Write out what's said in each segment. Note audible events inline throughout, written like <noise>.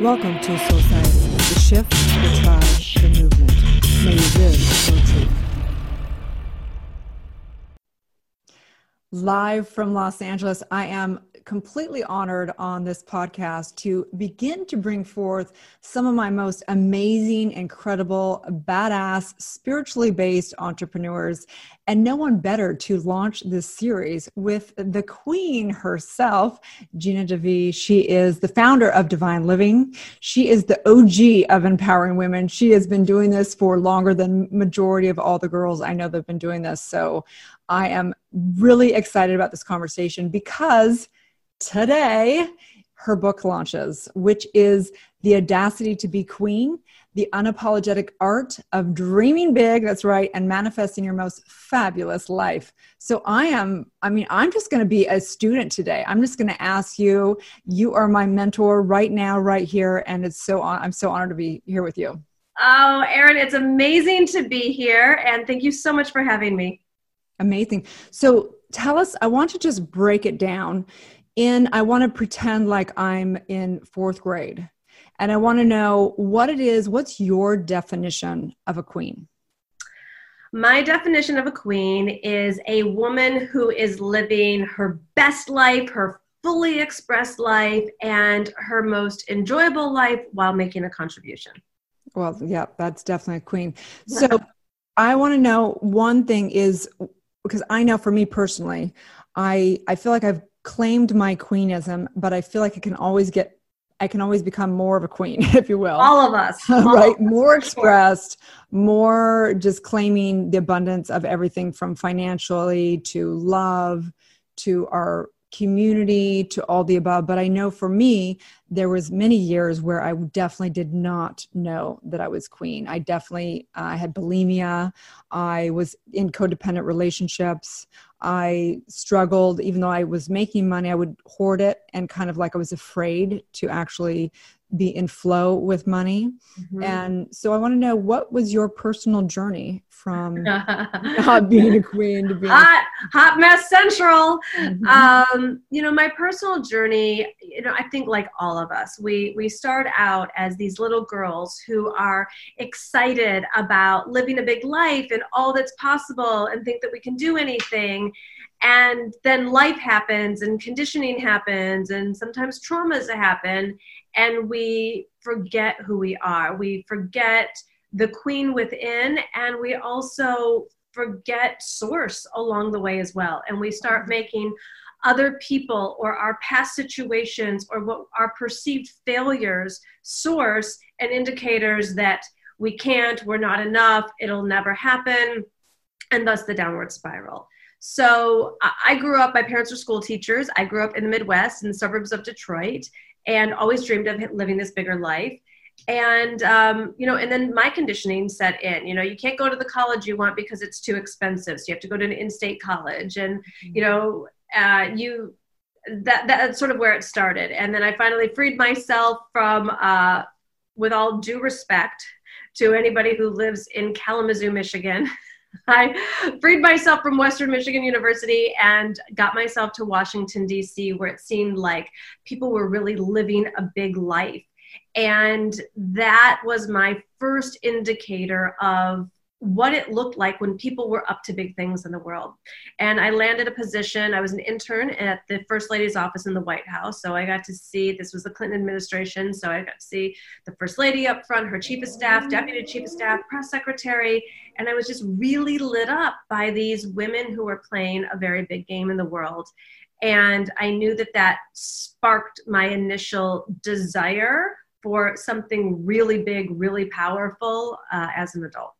Welcome to Soul Science, the shift, the tribe, the movement. May you live your truth. Live from Los Angeles, I am completely honored on this podcast to begin to bring forth some of my most amazing, incredible, badass, spiritually based entrepreneurs. And no one better to launch this series with the queen herself, Gina DeVee. She is the founder of Divine Living. She is the OG of empowering women. She has been doing this for longer than majority of all the girls I know that have been doing this. So I am really excited about this conversation because today her book launches, which is The Audacity to Be Queen The Unapologetic Art of Dreaming Big, that's right, and Manifesting Your Most Fabulous Life. So I am, I mean, I'm just going to be a student today. I'm just going to ask you. You are my mentor right now, right here. And it's so, I'm so honored to be here with you. Oh, Erin, it's amazing to be here. And thank you so much for having me. Amazing. So tell us, I want to just break it down in I want to pretend like I'm in fourth grade. And I want to know what it is, what's your definition of a queen? My definition of a queen is a woman who is living her best life, her fully expressed life, and her most enjoyable life while making a contribution. Well, yeah, that's definitely a queen. So I want to know one thing is because I know for me personally, I I feel like I've claimed my queenism, but I feel like I can always get, I can always become more of a queen, <laughs> if you will. All of us. <laughs> All right. Of us, more expressed, sure. more just claiming the abundance of everything from financially to love to our community to all the above but i know for me there was many years where i definitely did not know that i was queen i definitely uh, had bulimia i was in codependent relationships i struggled even though i was making money i would hoard it and kind of like i was afraid to actually be in flow with money. Mm-hmm. And so I want to know what was your personal journey from <laughs> not being a queen to being hot, hot mess central. Mm-hmm. Um, you know, my personal journey, you know, I think like all of us, we we start out as these little girls who are excited about living a big life and all that's possible and think that we can do anything and then life happens and conditioning happens and sometimes traumas happen and we forget who we are. We forget the queen within, and we also forget source along the way as well. And we start mm-hmm. making other people or our past situations or what our perceived failures source and indicators that we can't, we're not enough, it'll never happen, and thus the downward spiral. So I grew up, my parents were school teachers. I grew up in the Midwest in the suburbs of Detroit and always dreamed of living this bigger life. And um, you know and then my conditioning set in. You know you can't go to the college you want because it's too expensive so you have to go to an in-state college. And mm-hmm. you know uh, you that that's sort of where it started. And then i finally freed myself from uh, with all due respect to anybody who lives in kalamazoo michigan <laughs> <laughs> I freed myself from Western Michigan University and got myself to Washington, D.C., where it seemed like people were really living a big life. And that was my first indicator of what it looked like when people were up to big things in the world. And I landed a position, I was an intern at the First Lady's office in the White House. So I got to see, this was the Clinton administration, so I got to see the First Lady up front, her chief of staff, deputy chief of staff, press secretary. And I was just really lit up by these women who were playing a very big game in the world. And I knew that that sparked my initial desire for something really big, really powerful uh, as an adult.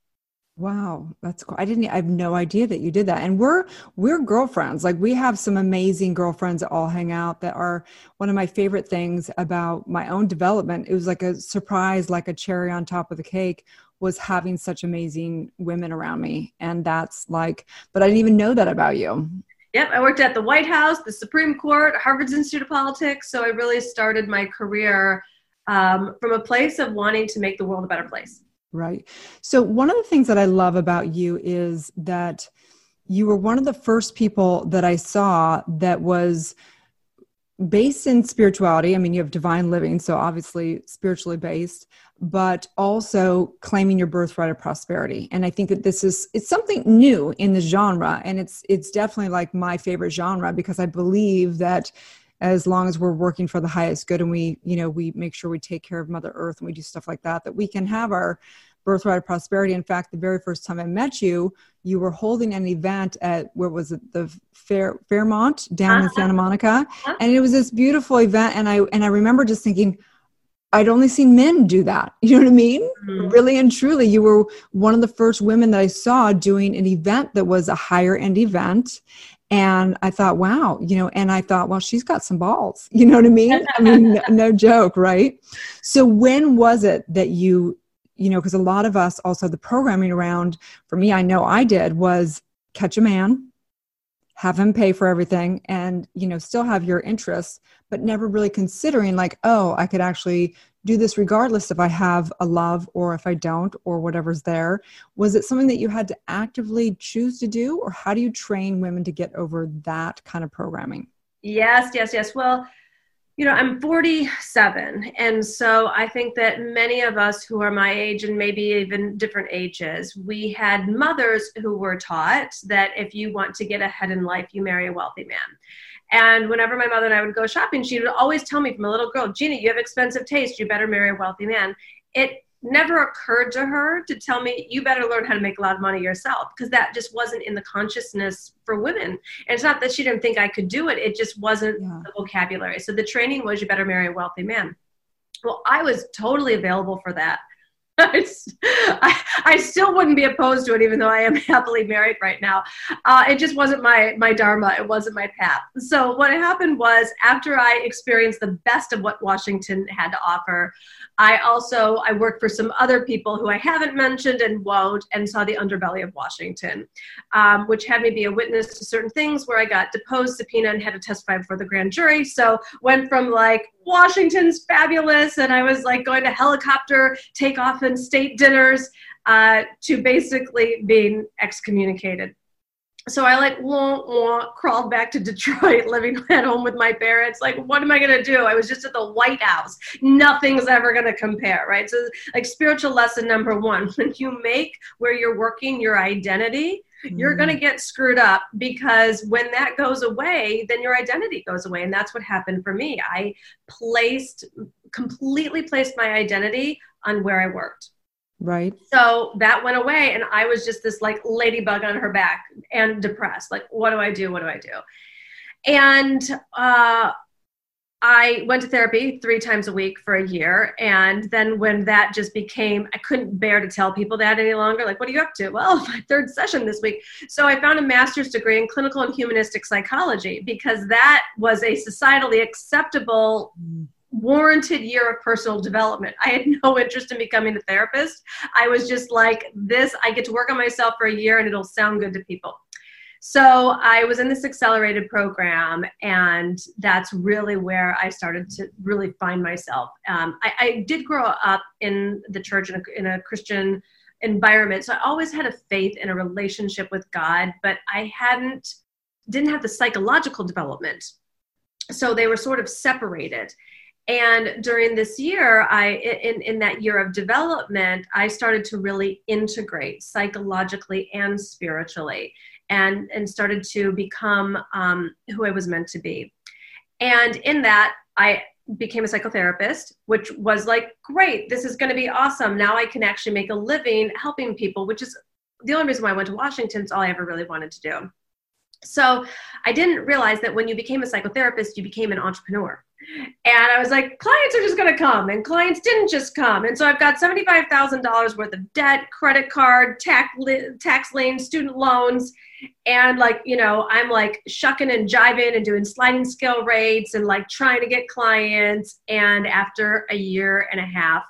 Wow, that's cool. I didn't I have no idea that you did that. And we're we're girlfriends. Like we have some amazing girlfriends that all hang out that are one of my favorite things about my own development. It was like a surprise like a cherry on top of the cake was having such amazing women around me. And that's like but I didn't even know that about you. Yep, I worked at the White House, the Supreme Court, Harvard's Institute of Politics, so I really started my career um, from a place of wanting to make the world a better place. Right. So, one of the things that I love about you is that you were one of the first people that I saw that was based in spirituality. I mean, you have divine living, so obviously spiritually based, but also claiming your birthright of prosperity. And I think that this is it's something new in the genre, and it's it's definitely like my favorite genre because I believe that as long as we're working for the highest good and we you know we make sure we take care of mother earth and we do stuff like that that we can have our birthright of prosperity in fact the very first time i met you you were holding an event at where was it the Fair, fairmont down uh-huh. in santa monica uh-huh. and it was this beautiful event and i and i remember just thinking I'd only seen men do that. <laughs> You know what I mean? Mm-hmm. Really and truly, you were one of the first women that I saw doing an event that was a higher end event. And I thought, wow, you know, and I thought, well, she's got some balls. <laughs> You know what I mean? I mean, no, no <laughs> joke, right? So when was it that you you know, because a lot of us also the programming around, for me, I know I did, was catch a man, have him pay for everything, and, you know, still have your interests, but never really considering, like, oh, I could actually do this regardless if I have a love or if I don't or whatever's there. Was it something that you had to actively choose to do, or how do you train women to get over that kind of programming? Yes, yes, yes. Well, you know, I'm 47. And so I think that many of us who are my age and maybe even different ages, we had mothers who were taught that if you want to get ahead in life, you marry a wealthy man. And whenever my mother and I would go shopping, she would always tell me from a little girl, Gina, you have expensive taste. You better marry a wealthy man. It never occurred to her to tell me you better learn how to make a lot of money yourself because that just wasn't in the consciousness for women and it's not that she didn't think i could do it it just wasn't yeah. the vocabulary so the training was you better marry a wealthy man well i was totally available for that <laughs> I, I, still wouldn't be opposed to it, even though I am <laughs> happily married right now. Uh, it just wasn't my my dharma. It wasn't my path. So what happened was, after I experienced the best of what Washington had to offer, I also I worked for some other people who I haven't mentioned and won't, and saw the underbelly of Washington, um, which had me be a witness to certain things where I got deposed, subpoenaed, and had to testify before the grand jury. So went from like Washington's fabulous, and I was like going to helicopter takeoff and state dinners uh, to basically being excommunicated so I like wah, wah, crawled back to Detroit, <laughs> living at home with my parents. Like, what am I gonna do? I was just at the White House. Nothing's ever gonna compare, right? So, like, spiritual lesson number one: <laughs> when you make where you're working your identity, mm. you're gonna get screwed up because when that goes away, then your identity goes away, and that's what happened for me. I placed completely placed my identity on where I worked. Right. So that went away, and I was just this like ladybug on her back and depressed. Like, what do I do? What do I do? And uh, I went to therapy three times a week for a year. And then when that just became, I couldn't bear to tell people that any longer. Like, what are you up to? Well, <laughs> my third session this week. So I found a master's degree in clinical and humanistic psychology because that was a societally acceptable. Warranted year of personal development. I had <laughs> no interest in becoming a therapist. I was just like, this, I get to work on myself for a year and it'll sound good to people. So I was in this accelerated program, and that's really where I started to really find myself. Um, I, I, did grow up in the church in a, in a Christian environment, so I always had a faith in a relationship with God, but I hadn't didn't have the psychological development. So they were sort of separated and during this year i in, in that year of development i started to really integrate psychologically and spiritually and and started to become um, who i was meant to be. And in that i became a psychotherapist which was like great this is going to be awesome. Now i can actually make a living helping people which is the only reason why i went to washington is all i ever really wanted to do. So i didn't realize that when you became a psychotherapist you became an entrepreneur and I was like, clients are just going to come, and clients didn't just come. And so I've got $75,000 worth of debt, credit card, tax, tax lien, student loans. And like, you know, I'm like shucking and jiving and doing sliding scale rates and like trying to get clients. And after a year and a half,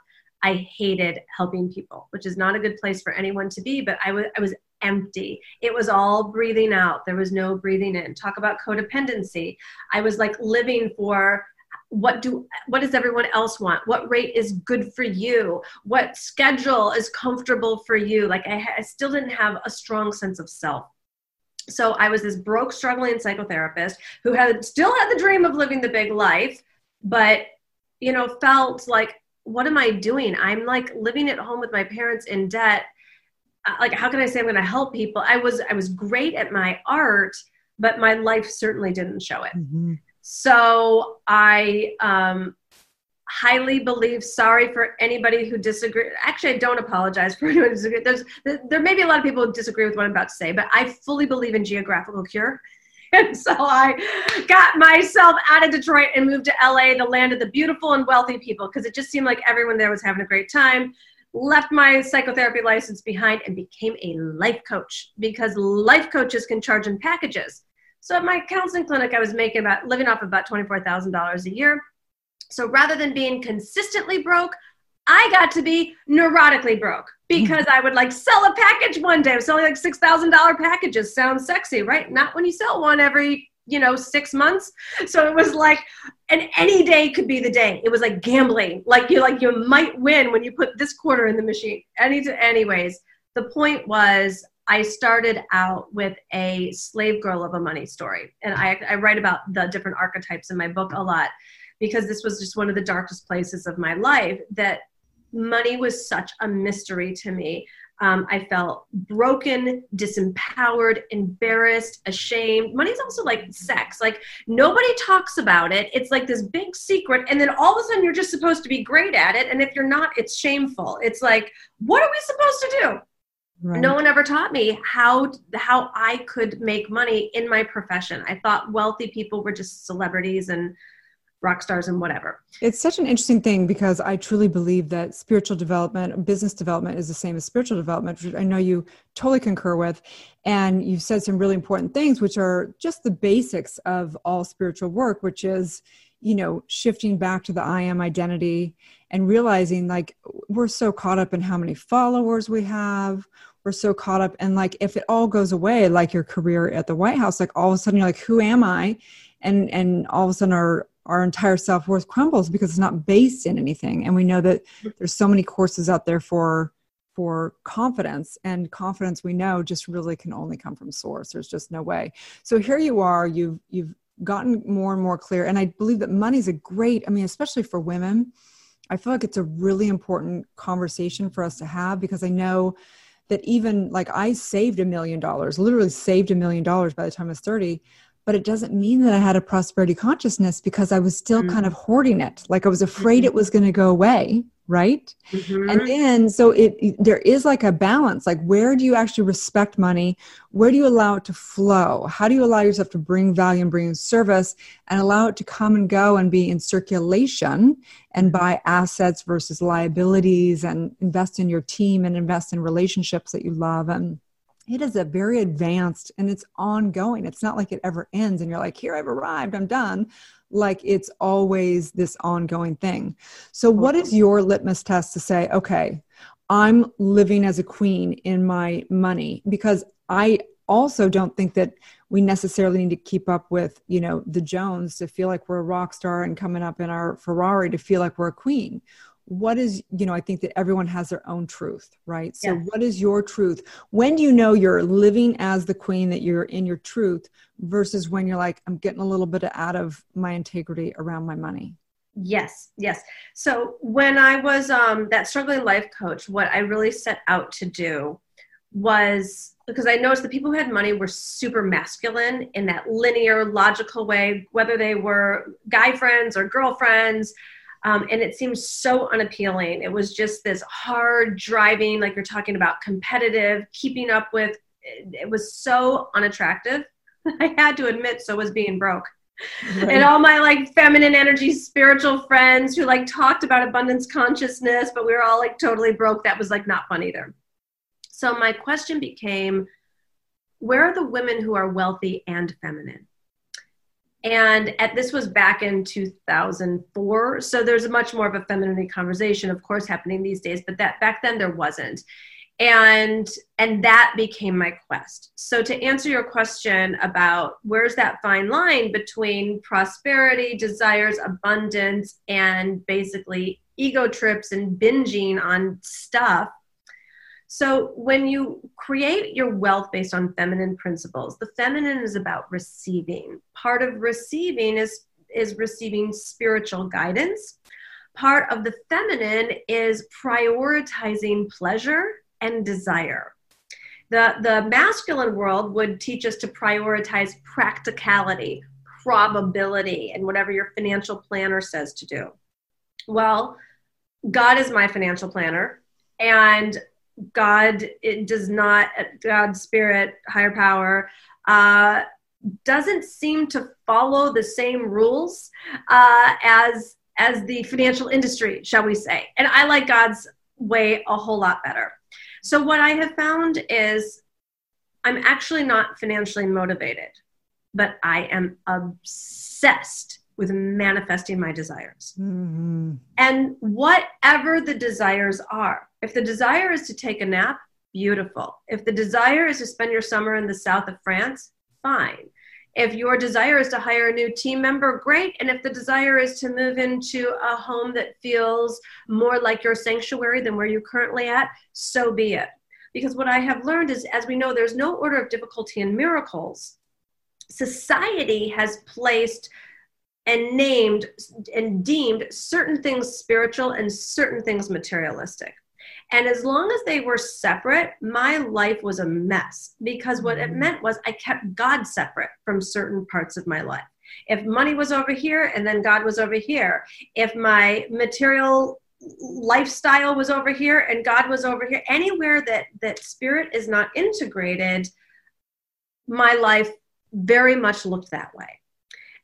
I hated helping people, which is not a good place for anyone to be, but I was, I was empty. It was all breathing out. There was no breathing in. Talk about codependency. I was like living for what do what does everyone else want what rate is good for you what schedule is comfortable for you like I, I still didn't have a strong sense of self So I was this broke, struggling psychotherapist who had still had the dream of living the big life, but you know, felt like, what am I doing? I'm like living at home with my parents in debt. Uh, like, how can I say I'm going to help people? I was I was great at my art, but my life certainly didn't show it. Mm-hmm. So I um, highly believe sorry for anybody who disagree actually i don't apologize for <laughs> anyone who disagree there's there may be a lot of people who disagree with what i'm about to say but i fully believe in geographical cure. <laughs> And so i got myself out of detroit and moved to la the land of the beautiful and wealthy people because it just seemed like everyone there was having a great time. Left my psychotherapy license behind and became a life coach because life coaches can charge in packages so at my counseling clinic i was making about living off about $24000 a year so rather than being consistently broke, I got to be neurotically broke because hmm. I would like sell a package one day. I was selling like six thousand dollar packages. Sounds sexy, right? Not when you sell one every you know six months. So it was like, and any day could be the day. It was like gambling. Like you like you might win when you put this quarter in the machine. Any anyways, the point was I started out with a slave girl of a money story, and I I write about the different archetypes in my book a lot because this was just one of the darkest places of my life that money was such a mystery to me. Um, I felt broken, disempowered, embarrassed, ashamed. Money's also like sex. Like nobody talks about it. It's like this big secret. And then all of a sudden you're just supposed to be great at it. And if you're not, it's shameful. It's like, what are we supposed to do? Right. No one ever taught me how how I could make money in my profession. I thought wealthy people were just celebrities and rock stars and whatever. It's such an interesting thing because I truly believe that spiritual development, business development is the same as spiritual development, which I know you totally concur with. And you've said some really important things, which are just the basics of all spiritual work, which is, you know, shifting back to the I am identity and realizing like we're so caught up in how many followers we have. We're so caught up and like if it all goes away, like your career at the White House, like all of a sudden you're like, who am I? And and all of a sudden our our entire self-worth crumbles because it's not based in anything. And we know that there's so many courses out there for for confidence. And confidence we know just really can only come from source. There's just no way. So here you are. You've you've gotten more and more clear and i believe that money is a great i mean especially for women i feel like it's a really important conversation for us to have because i know that even like i saved a million dollars literally saved a million dollars by the time i was 30 but it doesn't mean that I had a prosperity consciousness because I was still mm-hmm. kind of hoarding it. Like I was afraid mm-hmm. it was going to go away. Right. Mm-hmm. And then, so it, there is like a balance. Like, where do you actually respect money? Where do you allow it to flow? How do you allow yourself to bring value and bring service and allow it to come and go and be in circulation and buy assets versus liabilities and invest in your team and invest in relationships that you love and it is a very advanced and it's ongoing. It's not like it ever ends and you're like, here, I've arrived, I'm done. Like it's always this ongoing thing. So, what is your litmus test to say, okay, I'm living as a queen in my money? Because I also don't think that we necessarily need to keep up with, you know, the Jones to feel like we're a rock star and coming up in our Ferrari to feel like we're a queen what is you know i think that everyone has their own truth right? So yes. what is your truth? When do you know you're living as the queen that you're in your truth versus when you're like i'm getting a little bit out of my integrity around my money yes yes. So when i was um, that struggling life coach what i really set out to do was because I noticed the people who had money were super masculine in that linear, logical way, whether they were guy friends or girlfriends, um, and it seemed so unappealing. It was just this hard driving, like you're talking about, competitive, keeping up with. It was so unattractive. <laughs> I had to admit, so was being broke. Right. And all my like feminine energy, spiritual friends who like talked about abundance consciousness, but we were all like totally broke. That was like not fun either. So my question became where are the women who are wealthy and feminine? And at, this was back in 2004 so there's a much more of a femininity conversation of course happening these days but that back then there wasn't. And and that became my quest. So to answer your question about where's that fine line between prosperity desires abundance and basically ego trips and binging on stuff So when you create your wealth based on feminine principles, the feminine is about receiving. Part of receiving is is receiving spiritual guidance. Part of the feminine is prioritizing pleasure and desire. The, the masculine world would teach us to prioritize practicality, probability, and whatever your financial planner says to do. Well, God is my financial planner, and God it does not, God's spirit, higher power, uh, doesn't seem to follow the same rules uh, as as the financial industry, shall we say? And I like God's way a whole lot better. So what I have found is I'm actually not financially motivated, but I am obsessed with manifesting my desires. Mm-hmm. And whatever the desires are, if the desire is to take a nap, beautiful. If the desire is to spend your summer in the south of France, fine. If your desire is to hire a new team member, great. And if the desire is to move into a home that feels more like your sanctuary than where you're currently at, so be it. Because what I have learned is, as we know, there's no order of difficulty in miracles. Society has placed and named and deemed certain things spiritual and certain things materialistic. And as long as they were separate, my life was a mess because what it mm-hmm. meant was I kept God separate from certain parts of my life. If money was over here and then God was over here, if my material lifestyle was over here and God was over here, anywhere that that spirit is not integrated, my life very much looked that way.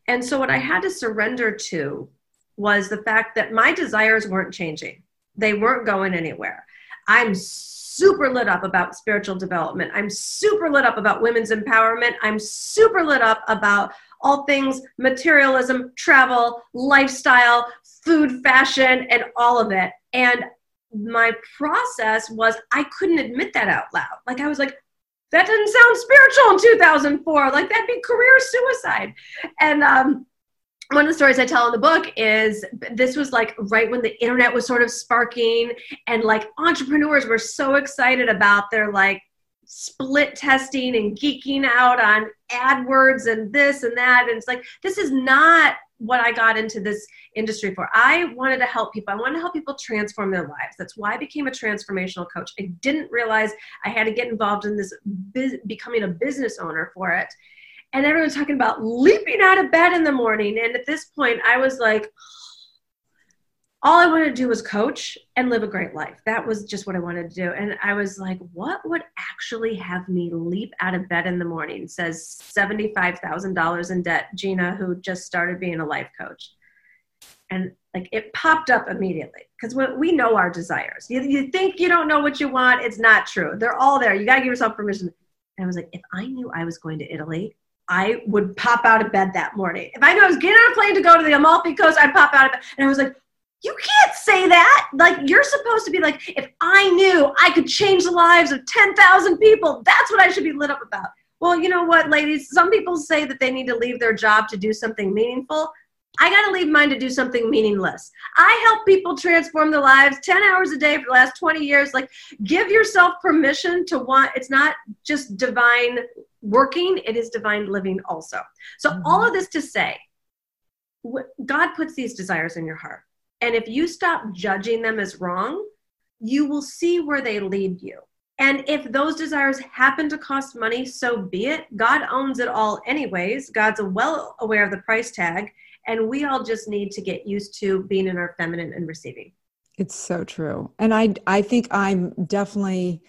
And so what I had to surrender to was the fact that my desires weren't changing. They weren't going anywhere. I'm super lit up about spiritual development. I'm super lit up about women's empowerment. I'm super lit up about all things materialism, travel, lifestyle, food, fashion, and all of it. And my process was I couldn't admit that out loud. Like I was like, that doesn't sound spiritual in 2004. Like that'd be career suicide. And um, one of the stories I tell in the book is this was like right when the internet was sort of sparking, and like entrepreneurs were so excited about their like split testing and geeking out on AdWords and this and that. And it's like, this is not what I got into this industry for. I wanted to help people. I wanted to help people transform their lives. That's why I became a transformational coach. I didn't realize I had to get involved in this becoming a business owner for it and everyone's talking about leaping out of bed in the morning. And at this point, I was like, all I wanted to do was coach and live a great life. That was just what I wanted to do. And I was like, what would actually have me leap out of bed in the morning? Says $75,000 in debt, Gina, who just started being a life coach. And like it popped up immediately because we know our desires. You, you think you don't know what you want, it's not true. They're all there. You got to give yourself permission. And I was like, if I knew I was going to Italy, I would pop out of bed that morning. If I knew I was getting on a plane to go to the Amalfi Coast, I'd pop out of bed. And I was like, you can't say that. Like, you're supposed to be like, if I knew I could change the lives of 10,000 people, that's what I should be lit up about. Well, you know what, ladies? Some people say that they need to leave their job to do something meaningful. I got to leave mine to do something meaningless. I help people transform their lives 10 hours a day for the last 20 years. Like, give yourself permission to want, it's not just divine working, it is divine living also. So, mm-hmm. all of this to say, God puts these desires in your heart. And if you stop judging them as wrong, you will see where they lead you. And if those desires happen to cost money, so be it. God owns it all, anyways. God's well aware of the price tag. And we all just need to get used to being in our feminine and receiving. It's so true. And I, I think I'm definitely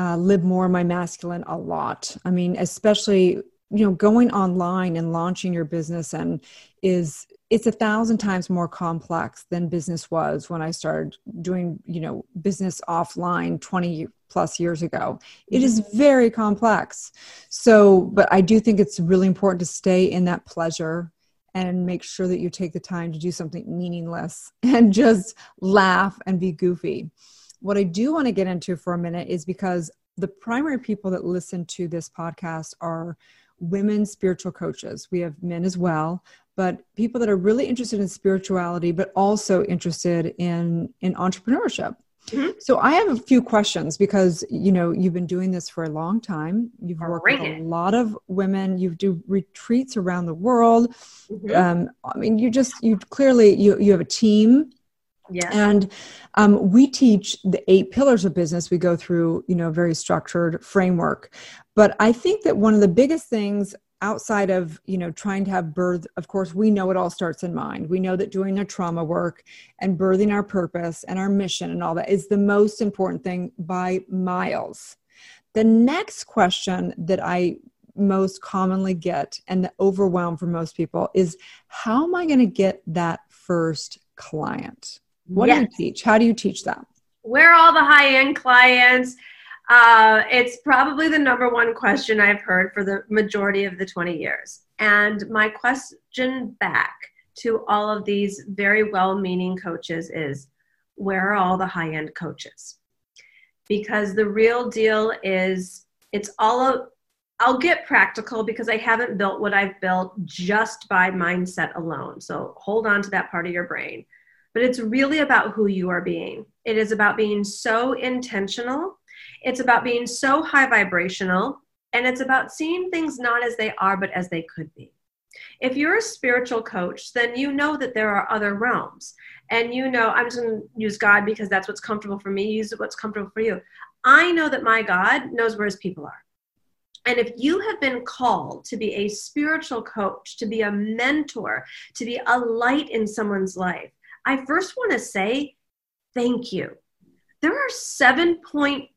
uh, live more my masculine a lot. I mean, especially you know going online and launching your business and is it's a thousand times more complex than business was when I started doing you know business offline 20 plus years ago. It is mm-hmm. very complex. So, but I do think it's really important to stay in that pleasure and make sure that you take the time to do something meaningless <laughs> and just laugh and be goofy. What I do want to get into for a minute is because the primary people that listen to this podcast are women spiritual coaches. We have men as well, but people that are really interested in spirituality, but also interested in, in entrepreneurship. Mm-hmm. So I have a few questions because you know you've been doing this for a long time. You've worked with a lot of women. You do retreats around the world. Mm-hmm. Um, I mean, you just you clearly you you have a team. Yeah. And um, we teach the eight pillars of business. We go through you know a very structured framework. But I think that one of the biggest things outside of you know trying to have birth of course we know it all starts in mind we know that doing the trauma work and birthing our purpose and our mission and all that is the most important thing by miles the next question that i most commonly get and the overwhelm for most people is how am i going to get that first client what yes. do you teach how do you teach that where are all the high end clients uh, it's probably the number one question I've heard for the majority of the 20 years. And my question back to all of these very well meaning coaches is where are all the high end coaches? Because the real deal is it's all a, I'll get practical because I haven't built what I've built just by mindset alone. So hold on to that part of your brain. But it's really about who you are being. It is about being so intentional it's about being so high vibrational, and it's about seeing things not as they are, but as they could be. If you're a spiritual coach, then you know that there are other realms. And you know, I'm just going to use God because that's what's comfortable for me. Use what's comfortable for you. I know that my God knows where his people are. And if you have been called to be a spiritual coach, to be a mentor, to be a light in someone's life, I first want to say thank you. There are 7.8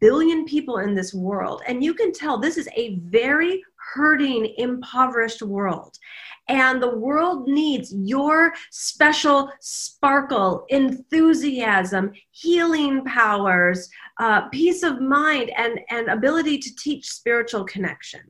billion people in this world and you can tell this is a very hurting impoverished world. And the world needs your special sparkle enthusiasm healing powers uh, peace of mind and and ability to teach spiritual connection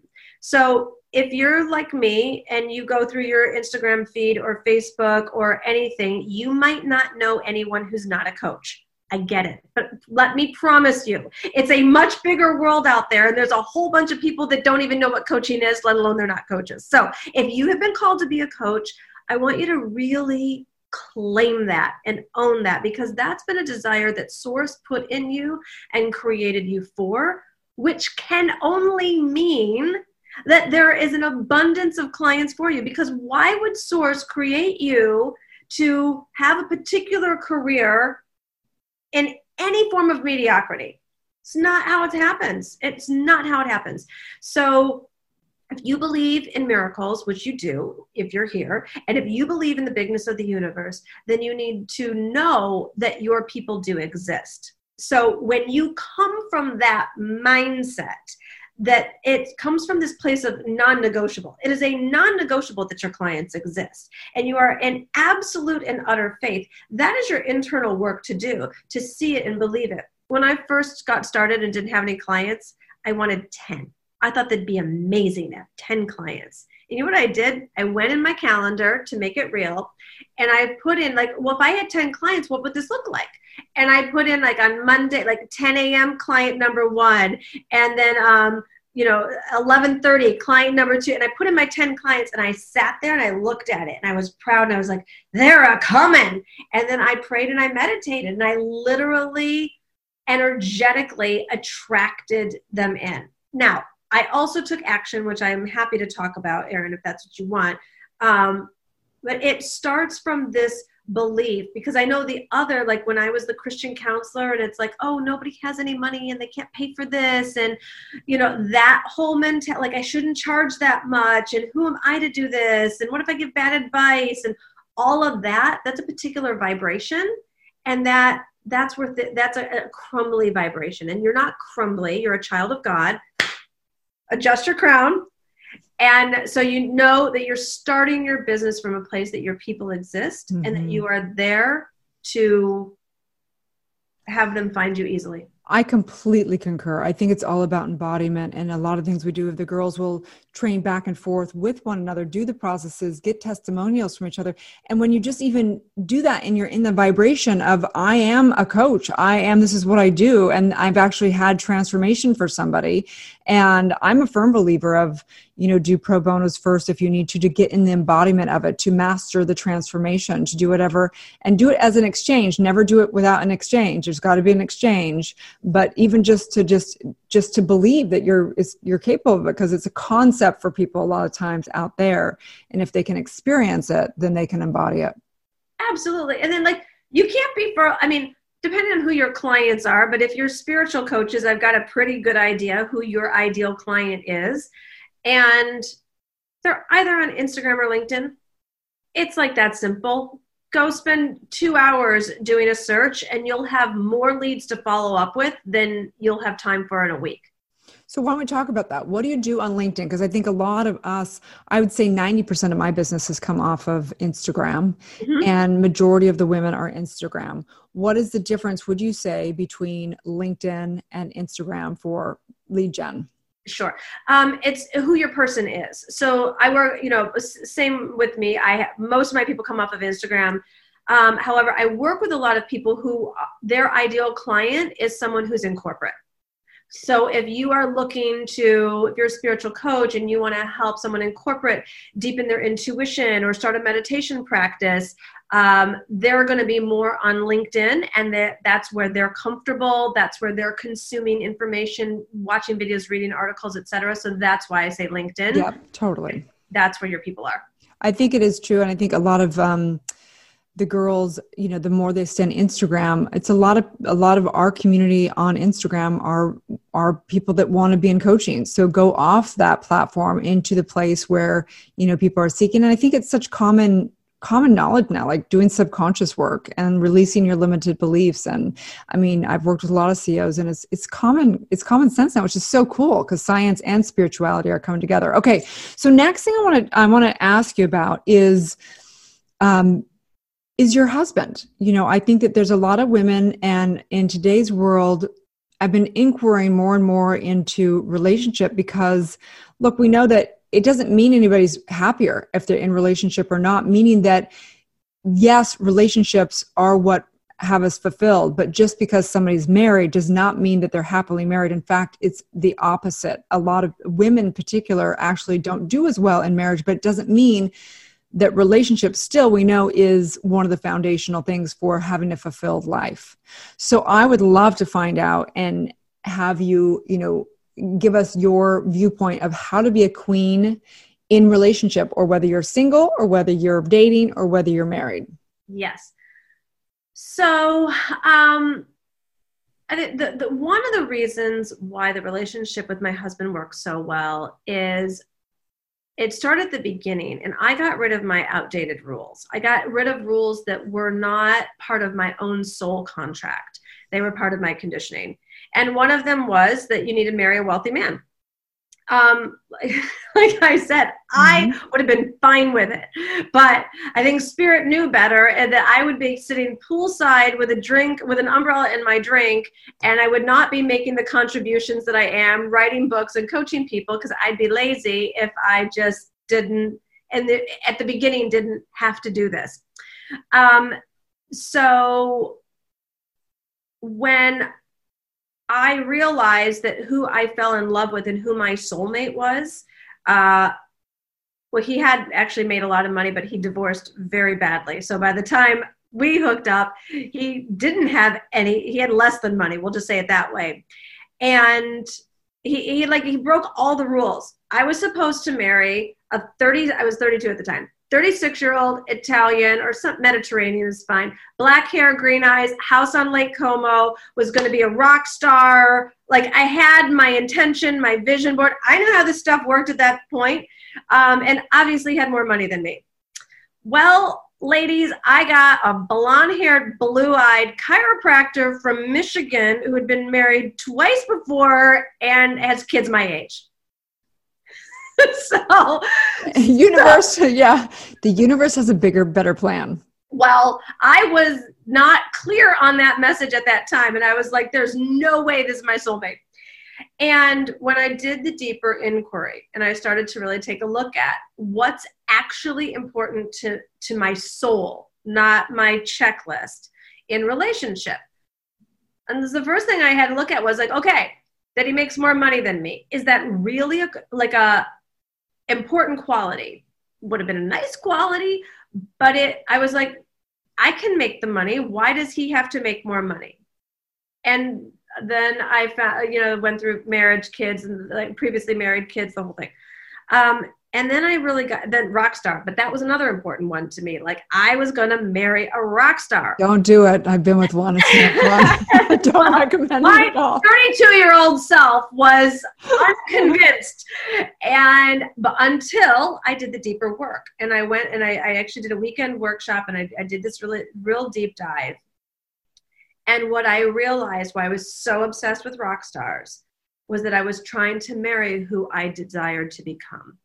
so if you're like me and you go through your Instagram feed or Facebook or anything, you might not know anyone who's not a coach. I get it. But let me promise you, it's a much bigger world out there, and there's a whole bunch of people that don't even know what coaching is, let alone they're not coaches. So if you have been called to be a coach, I want you to really claim that and own that because that's been a desire that Source put in you and created you for, which can only mean that there is an abundance of clients for you. Because why would Source create you to have a particular career in any form of mediocrity. It's not how it happens. It's not how it happens. So, if you believe in miracles, which you do if you're here, and if you believe in the bigness of the universe, then you need to know that your people do exist. So, when you come from that mindset, that it comes from this place of non-negotiable. It is a non-negotiable that your clients exist. And you are in absolute and utter faith. That is your internal work to do, to see it and believe it. When I first got started and didn't have any clients, I wanted 10. I thought that'd be amazing to have 10 clients. And you know what I did? I went in my calendar to make it real and I put in like, well, if I had 10 clients, what would this look like? And I put in like on Monday, like 10 a.m. client number one, and then um, you know 11:30 client number two, and I put in my 10 clients, and I sat there and I looked at it, and I was proud, and I was like, they're a coming, and then I prayed and I meditated, and I literally energetically attracted them in. Now, I also took action, which I'm happy to talk about, Erin, if that's what you want. Um, but it starts from this belief because I know the other, like when I was the Christian counselor, and it's like, oh, nobody has any money and they can't pay for this, and you know that whole mentality, like I shouldn't charge that much, and who am I to do this, and what if I give bad advice, and all of that. That's a particular vibration, and that that's worth it. That's a, a crumbly vibration, and you're not crumbly. You're a child of God. Adjust your crown and so you know that you're starting your business from a place that your people exist mm-hmm. and that mm-hmm. you are there to have them find you easily I completely concur. I think it's all about embodiment, and a lot of things we do. If the girls will train back and forth with one another, do the processes, get testimonials from each other, and when you just even do that, and you're in the vibration of "I am a coach," "I am this is what I do," and I've actually had transformation for somebody, and I'm a firm believer of you know do pro bonos first if you need to to get in the embodiment of it, to master the transformation, to do whatever, and do it as an exchange. Never do it without an exchange. There's got to be an exchange but even just to just just to believe that you're you're capable of it because it's a concept for people a lot of times out there. And if they can experience it then they can embody it. Absolutely. And then like you can't be for i mean depending on who your clients are but if you're spiritual coaches i've got a pretty good idea who your ideal client is. And they're either on instagram or linkedin. It's like that simple go spend two hours doing a search and you'll have more leads to follow up with than you'll have time for in a week. So why don't we talk about that? What do you do on LinkedIn? Because I think a lot of us, I would say 90% of my business has come off of Instagram mm-hmm. and majority of the women are Instagram. What is the difference, would you say, between LinkedIn and Instagram for lead gen? Sure. Um, it's who your person is. So I work, you know, same with me. I most of my people come off of Instagram. Um, however, I work with a lot of people who uh, their ideal client is someone who's in corporate. So if you are looking to, if you're a spiritual coach and you want to help someone in corporate deepen their intuition or start a meditation practice, um, they're going to be more on LinkedIn, and that, that's where they're comfortable. That's where they're consuming information, watching videos, reading articles, etc. So that's why I say LinkedIn. Yeah, totally. That's where your people are. I think it is true, and I think a lot of um, the girls, you know, the more they stay on Instagram, it's a lot of a lot of our community on Instagram are are people that want to be in coaching. So go off that platform into the place where you know people are seeking, and I think it's such common common knowledge now like doing subconscious work and releasing your limited beliefs. And i mean i've worked with a lot of ceos and it's it's common it's common sense now which is so cool because science and spirituality are coming together. Okay so next thing i want to i want to ask you about is um is your husband? You know i think that there's a lot of women and in today's world i've been inquiring more and more into relationship because look we know that it doesn't mean anybody's happier if they're in relationship or not meaning that yes relationships are what have us fulfilled but just because somebody's married does not mean that they're happily married. In fact it's the opposite. A lot of women in particular actually don't do as well in marriage but it doesn't mean that relationship still we know is one of the foundational things for having a fulfilled life. So i would love to find out and have you you know give us your viewpoint of how to be a queen in relationship or whether you're single or whether you're dating or whether you're married? Yes. So um I think the, the one of the reasons why the relationship with my husband works so well is it started at the beginning and i got rid of my outdated rules. I got rid of rules that were not part of my own soul contract. They were part of my conditioning and one of them was that you need to marry a wealthy man. Um, like, <laughs> like I said, mm-hmm. I would have been fine with it. But I think Spirit knew better and that I would be sitting poolside with a drink, with an umbrella in my drink, and I would not be making the contributions that I am, writing books and coaching people, because I'd be lazy if I just didn't, and the, at the beginning, didn't have to do this. Um, so when I realized that who I fell in love with and who my soulmate was. Uh, well, he had actually made a lot of money, but he divorced very badly. So by the time we hooked up, he didn't have any, he had less than money. We'll just say it that way. And he, he like, he broke all the rules. I was supposed to marry a 30, I was 32 at the time. 36 year old Italian or some Mediterranean is fine. Black hair, green eyes, house on Lake Como, was going to be a rock star. Like I had my intention, my vision board. I knew how this stuff worked at that point, um, and obviously had more money than me. Well, ladies, I got a blonde haired, blue eyed chiropractor from Michigan who had been married twice before and has kids my age. <laughs> so universe so, <laughs> yeah the universe has a bigger better plan Well, I was not clear on that message at that time. And I was like, there's no way this is my soulmate. And when I did the deeper inquiry and I started to really take a look at what's actually important to, to my soul, not my checklist in relationship. And the first thing I had to look at was like, okay, that he makes more money than me. Is that really a, like a important quality? Would have been a nice quality, but it, I was like, I can make the money. Why does he have to make more money? And then I found, you know, went through marriage, kids, and like previously married kids, the whole thing. Um, and then I really got then rock star, but that was another important one to me. Like I was gonna marry a rock star. Don't do it. I've been with one. <laughs> Don't well, recommend my it at all. 32 year old self was unconvinced, and but until I did the deeper work, and I went and I, I actually did a weekend workshop, and I, I did this really real deep dive. And what I realized, why I was so obsessed with rock stars, was that I was trying to marry who I desired to become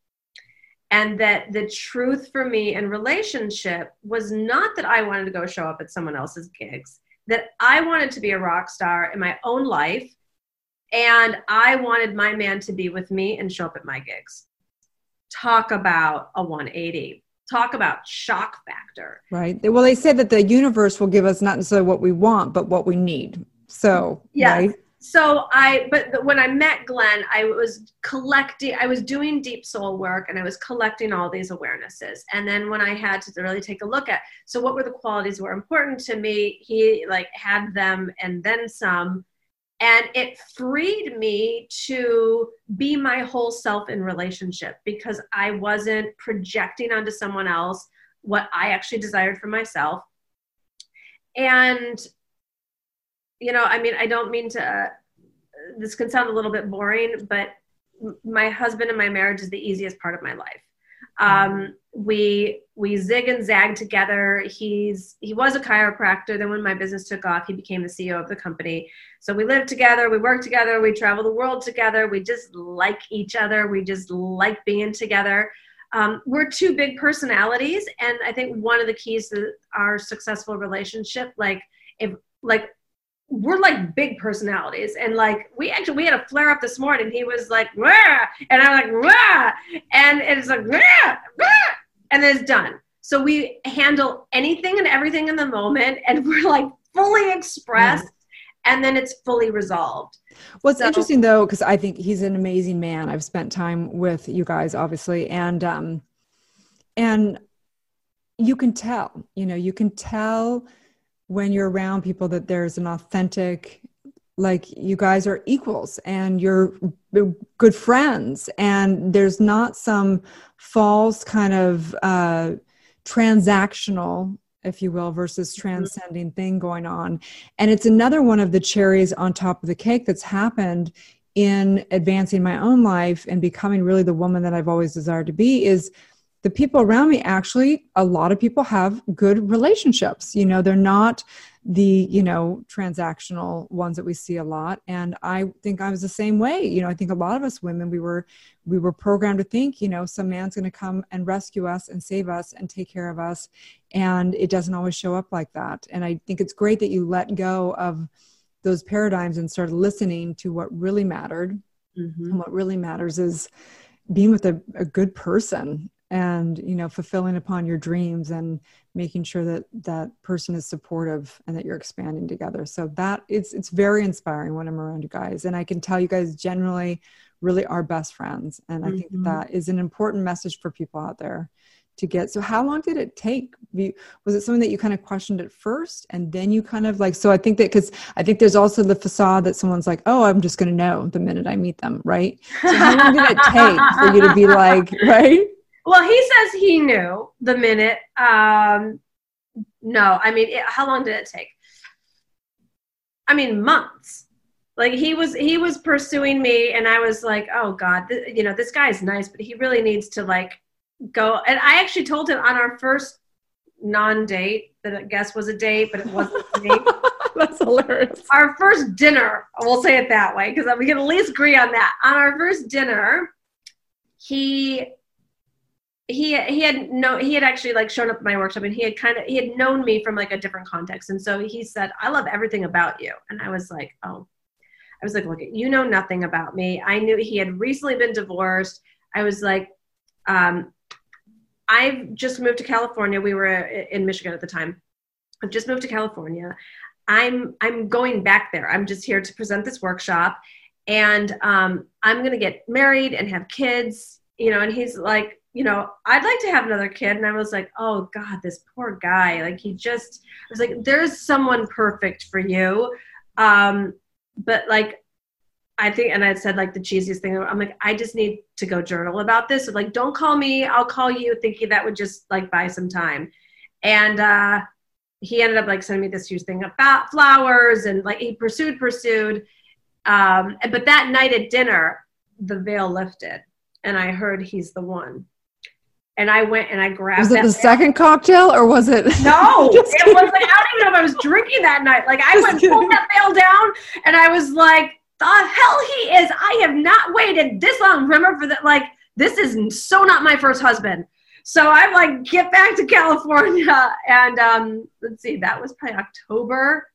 and that the truth for me in relationship was not that I wanted to go show up at someone else's gigs, that I wanted to be a rock star in my own life, and I wanted my man to be with me and show up at my gigs. Talk about a 180. Talk about shock factor. Right. Well, they say that the universe will give us not necessarily what we want, but what we need. So, yeah. right? So I, but when I met Glenn, I was collecting, I was doing deep soul work and I was collecting all these awarenesses. And then when I had to really take a look at, so what were the qualities were important to me, he like had them and then some. And it freed me to be my whole self in relationship because I wasn't projecting onto someone else what I actually desired for myself. And you know, I mean, I don't mean to, uh, this can sound a little bit boring, but my husband and my marriage is the easiest part of my life. Um, we we zig and zag together. He's he was a chiropractor. Then when my business took off, he became the CEO of the company. So we live together, we work together, we travel the world together. We just like each other. We just like being together. Um, we're two big personalities, and I think one of the keys to our successful relationship, like if like we're like big personalities and like we actually we had a flare up this morning he was like Wah! and i'm like Wah! and it's like Wah! Wah! and then it's done so we handle anything and everything in the moment and <laughs> we're like fully expressed and then it's fully resolved what's so, interesting though because i think he's an amazing man i've spent time with you guys obviously and um and you can tell you know you can tell when you're around people that there's an authentic like you guys are equals and you're good friends and there's not some false kind of uh, transactional if you will versus mm-hmm. transcending thing going on and it's another one of the cherries on top of the cake that's happened in advancing my own life and becoming really the woman that i've always desired to be is the people around me actually a lot of people have good relationships. You know they're not the you know transactional ones that we see a lot. And i think i was the same way. You know i think a lot of us women we were we were programmed to think you know some man's going to come and rescue us and save us and take care of us. And it doesn't always show up like that. And i think it's great that you let go of those paradigms and started listening to what really mattered. Mm-hmm. and what really matters is being with a, a good person and you know fulfilling upon your dreams and making sure that that person is supportive and that you're expanding together. So that it's it's very inspiring when i'm around you guys. And i can tell you guys generally really are best friends. And i mm-hmm. think that is an important message for people out there to get. So how long did it take? Was it something that you kind of questioned at first and then you kind of like so i think that because i think there's also the facade that someone's like oh i'm just going to know the minute i meet them right? So how long did it take for you to be like <laughs> right well, he says he knew the minute. Um, no, I mean, it, how long did it take? I mean, months. Like he was, he was pursuing me, and I was like, "Oh God, th- you know, this guy's nice, but he really needs to like go." And I actually told him on our first non-date that I guess was a date, but it wasn't <laughs> a date. That's hilarious. Our first dinner, we'll say it that way, because we can at least agree on that. On our first dinner, he he he had no he had actually like shown up at my workshop and he had kind of he had known me from like a different context. And so he said i love everything about you. And i was like oh. I was like look you know nothing about me. I knew he had recently been divorced. I was like um i've just moved to california. We were in michigan at the time. I've just moved to california. I'm i'm going back there. I'm just here to present this workshop. And um i'm going to get married and have kids. You know and he's like you know, I'd like to have another kid. And I was like, oh God, this poor guy. Like he just I was like, there's someone perfect for you. Um, but like I think, and I said like the cheesiest thing. I'm like, I just need to go journal about this. So like, don't call me. I'll call you, thinking that would just like buy some time. And uh, he ended up like sending me this huge thing about flowers, and like he pursued, pursued. Um, but that night at dinner, the veil lifted, and I heard he's the one and I went and I grabbed. Was it the second cocktail or was it? No, <laughs> it was. Like, I don't even know if I was drinking that night. Like I went pulled that veil down, and I was like, "The hell he is! I have not waited this long. Remember for that? Like this is so not my first husband." So I'm like, get back to California, and um, let's see, that was probably October.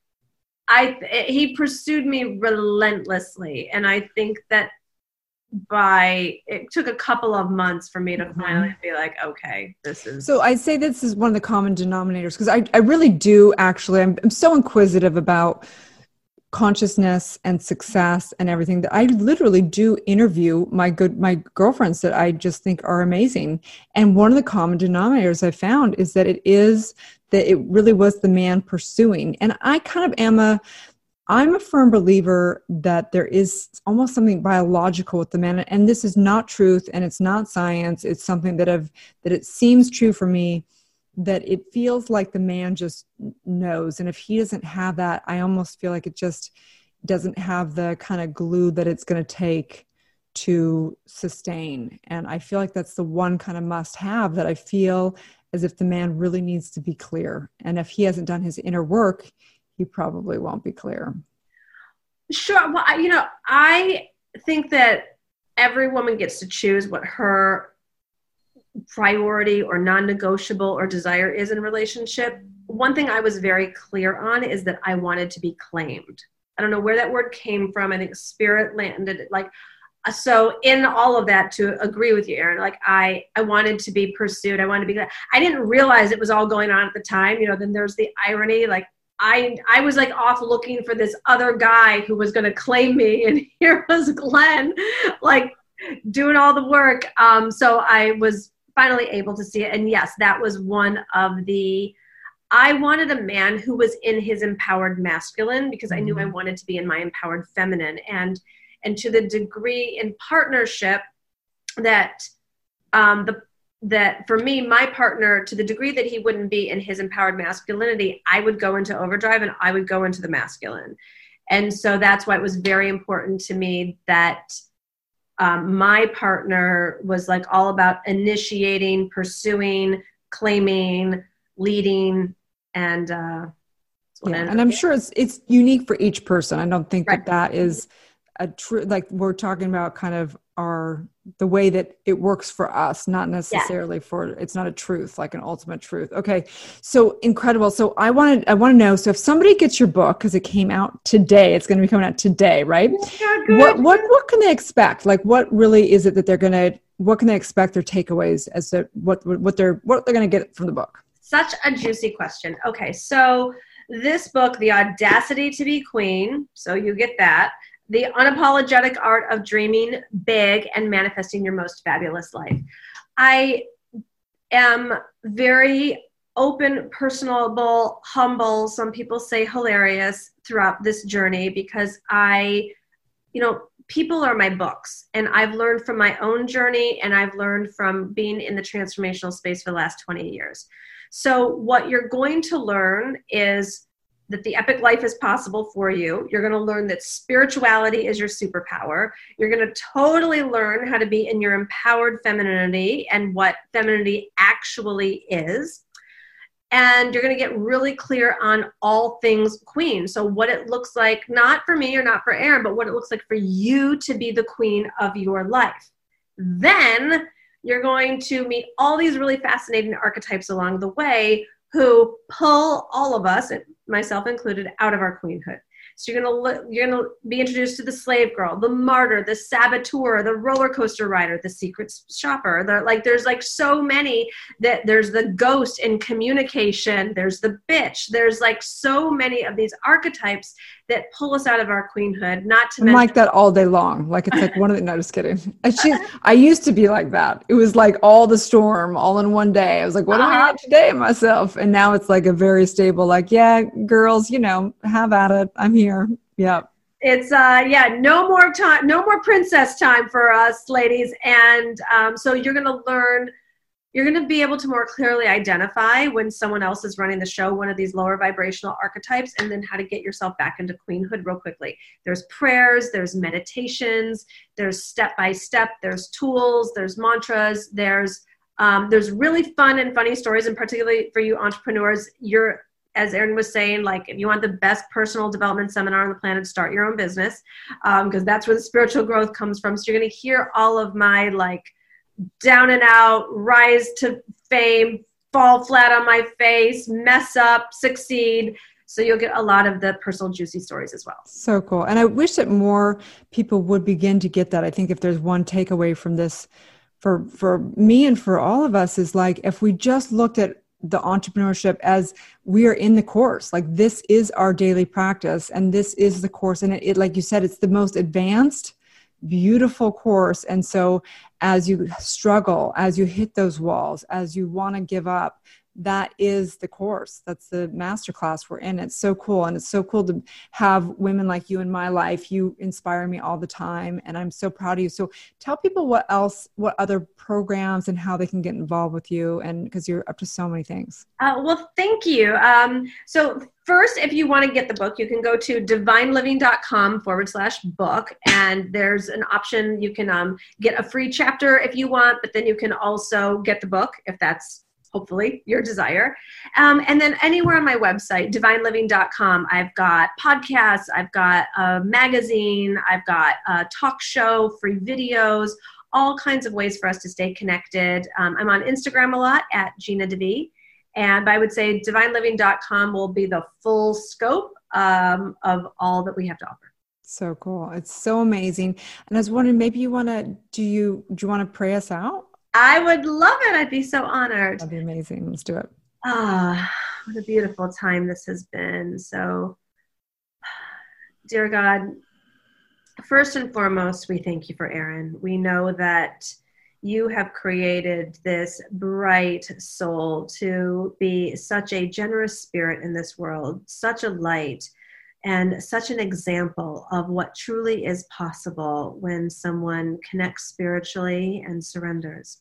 I he pursued me relentlessly, and I think that by it took a couple of months for me to mm-hmm. finally be like okay this is so i say this is one of the common denominators because I, I really do actually I'm, I'm so inquisitive about consciousness and success and everything that i literally do interview my good my girlfriends that i just think are amazing and one of the common denominators i found is that it is that it really was the man pursuing and i kind of am a I'm a firm believer that there is almost something biological with the man, and this is not truth and it's not science. It's something that I've that it seems true for me that it feels like the man just knows, and if he doesn't have that, I almost feel like it just doesn't have the kind of glue that it's going to take to sustain. And I feel like that's the one kind of must have that I feel as if the man really needs to be clear. And if he hasn't done his inner work, he probably won't be clear. Sure. Well, you know, I think that every woman gets to choose what her priority or non-negotiable or desire is in relationship. One thing I was very clear on is that I wanted to be claimed. I don't know where that word came from. I think spirit landed it like so in all of that to agree with you Erin like I I wanted to be pursued. I wanted to be I didn't realize it was all going on at the time, you know, then there's the irony like I I was like off looking for this other guy who was going to claim me, <laughs> and here was Glenn, like doing all the work. Um, so I was finally able to see it, and yes, that was one of the. I wanted a man who was in his empowered masculine because I knew I mm-hmm. wanted to be in my empowered feminine, and and to the degree in partnership that um, the that for me, my partner, to the degree that he wouldn't be in his empowered masculinity, I would go into overdrive and I would go into the masculine. And so that's why it was very important to me that um, my partner was like all about initiating, pursuing, claiming, leading, and uh, yeah, and I'm sure it's it's unique for each person. I don't think right. that that is a true like we're talking about kind of our the way that it works for us not necessarily yeah. for it's not a truth like an ultimate truth. Okay so incredible. So i wanted i want to know so if somebody gets your book because it came out today it's going to be coming out today right? Yeah, what what what can they expect? Like what really is it that they're going to what can they expect their takeaways as to what what they're what they're going to get from the book? Such a juicy question. Okay so this book the audacity to be queen so you get that the Unapologetic Art of Dreaming Big and Manifesting Your Most Fabulous Life. I am very open, personable, humble, some people say hilarious throughout this journey because I, you know, people are my books and I've learned from my own journey and I've learned from being in the transformational space for the last 20 years. So, what you're going to learn is that the epic life is possible for you. You're going to learn that spirituality is your superpower. You're going to totally learn how to be in your empowered femininity and what femininity actually is. And you're going to get really clear on all things queen. So, what it looks like, not for me or not for Erin, but what it looks like for you to be the queen of your life. Then you're going to meet all these really fascinating archetypes along the way who pull all of us, myself included, out of our queenhood. So you're gonna look, you're gonna be introduced to the slave girl, the martyr, the saboteur, the roller coaster rider, the secret shopper. The, like there's like so many that there's the ghost in communication. There's the bitch. There's like so many of these archetypes that pull us out of our queenhood. Not to I'm mention- like that all day long. Like it's like one of the no, just kidding. <laughs> She, I used to be like that. It was like all the storm all in one day. I was like, what I uh-huh. today myself? And now it's like a very stable. Like, yeah, girls, you know, have at it. I'm here. Yeah it's uh yeah no more time no more princess time for us ladies and um, so you're gonna learn you're going to be able to more clearly identify when someone else is running the show one of these lower vibrational archetypes and then how to get yourself back into queenhood real quickly there's prayers there's meditations there's step by step there's tools there's mantras there's um, there's really fun and funny stories and particularly for you entrepreneurs you're as Erin was saying, like if you want the best personal development seminar on the planet, start your own business because um, that's where the spiritual growth comes from. So you're going to hear all of my like down and out, rise to fame, fall flat on my face, mess up, succeed. So you'll get a lot of the personal juicy stories as well. So cool. And I wish that more people would begin to get that. I think if there's one takeaway from this for for me and for all of us is like if we just looked at the entrepreneurship as we are in the course like this is our daily practice and this is the course and it, it like you said it's the most advanced beautiful course. And so, as you struggle, as you hit those walls, as you want to give up, that is the course. That's the masterclass we're in. It's so cool and it's so cool to have women like you in my life. You inspire me all the time and i'm so proud of you. So tell people what else what other programs and how they can get involved with you and because you're up to so many things. Uh, well thank you. Um, so first if you want to get the book you can go to divineliving.com forward slash book and there's an option. You can um, get a free chapter if you want but then you can also get the book if that's hopefully your desire. Um, and then anywhere on my website, divineliving.com, I've got podcasts, I've got a magazine, I've got a talk show, free videos, all kinds of ways for us to stay connected. Um, I'm on Instagram a lot at Gina DeVee. And I would say divineliving.com will be the full scope um, of all that we have to offer. So cool. It's so amazing. And I was wondering, maybe you want to, do you, do you want to pray us out? I would love it. I'd be so honored. That'd be amazing. Let's do it. Ah, what a beautiful time this has been. So, dear God, first and foremost, we thank you for Erin. We know that you have created this bright soul to be such a generous spirit in this world, such a light and such an example of what truly is possible when someone connects spiritually and surrenders.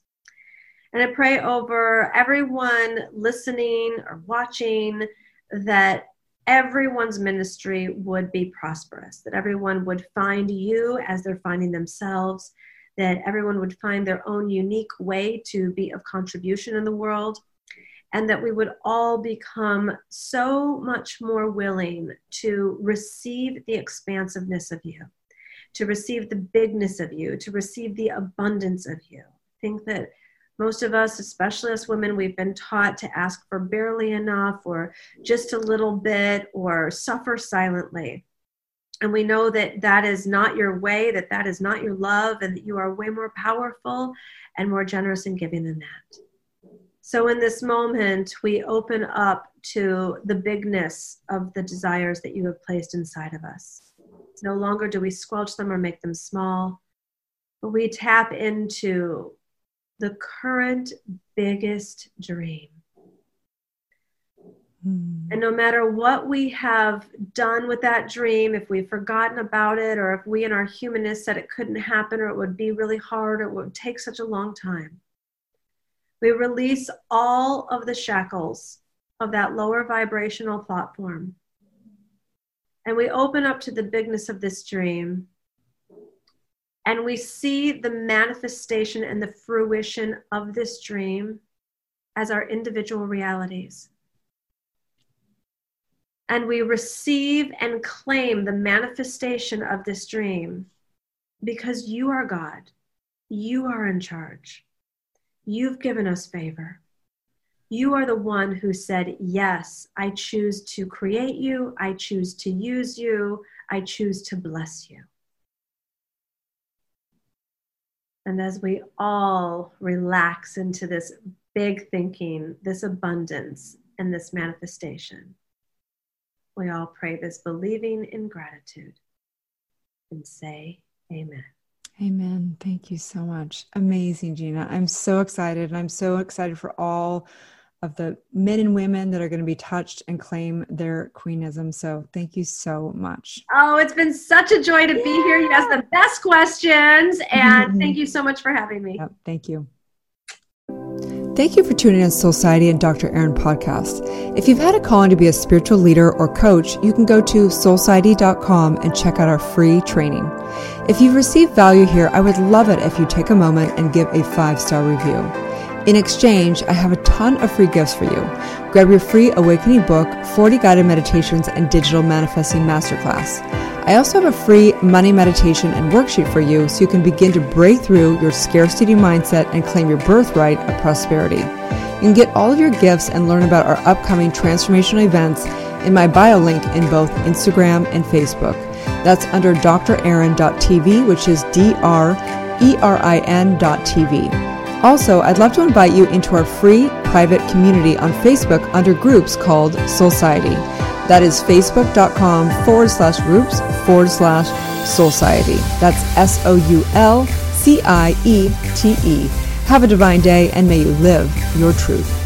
And I pray over everyone listening or watching that everyone's ministry would be prosperous, that everyone would find you as they're finding themselves, that everyone would find their own unique way to be of contribution in the world, and that we would all become so much more willing to receive the expansiveness of you, to receive the bigness of you, to receive the abundance of you. I think that most of us, especially as women, we've been taught to ask for barely enough or just a little bit or suffer silently. And we know that that is not your way, that that is not your love, and that you are way more powerful and more generous in giving than that. So, in this moment, we open up to the bigness of the desires that you have placed inside of us. No longer do we squelch them or make them small, but we tap into the current biggest dream. Hmm. And no matter what we have done with that dream, if we've forgotten about it, or if we in our humanness said it couldn't happen, or it would be really hard, or it would take such a long time, we release all of the shackles of that lower vibrational platform. And we open up to the bigness of this dream. And we see the manifestation and the fruition of this dream as our individual realities. And we receive and claim the manifestation of this dream because you are God. You are in charge. You've given us favor. You are the one who said, Yes, I choose to create you, I choose to use you, I choose to bless you. And as we all relax into this big thinking, this abundance, and this manifestation, we all pray this believing in gratitude and say, Amen. Amen. Thank you so much. Amazing, Gina. I'm so excited. And I'm so excited for all of the men and women that are going to be touched and claim their queenism. So thank you so much. Oh, it's been such a joy to yeah. be here. You asked the best questions. And <laughs> thank you so much for having me. Yep, thank you. Thank you for tuning in Soulciety and Dr. Erin podcast. If you've had a calling to be a spiritual leader or coach, you can go to soulsociety.com and check out our free training. If you've received value here, I would love it if you take a moment and give a five star review. In exchange, I have a ton of free gifts for you. Grab your free awakening book, 40 guided meditations, and digital manifesting masterclass. I also have a free money meditation and worksheet for you so you can begin to break through your scarcity mindset and claim your birthright of prosperity. You can get all of your gifts and learn about our upcoming transformational events in my bio link in both Instagram and Facebook. That's under drerin.tv, which is D R E R I N.tv. Also, I'd love to invite you into our free private community on Facebook under groups called Soulciety. That is facebook.com forward slash groups forward slash Soulciety. That's S O U L C I E T E. Have a divine day and may you live your truth.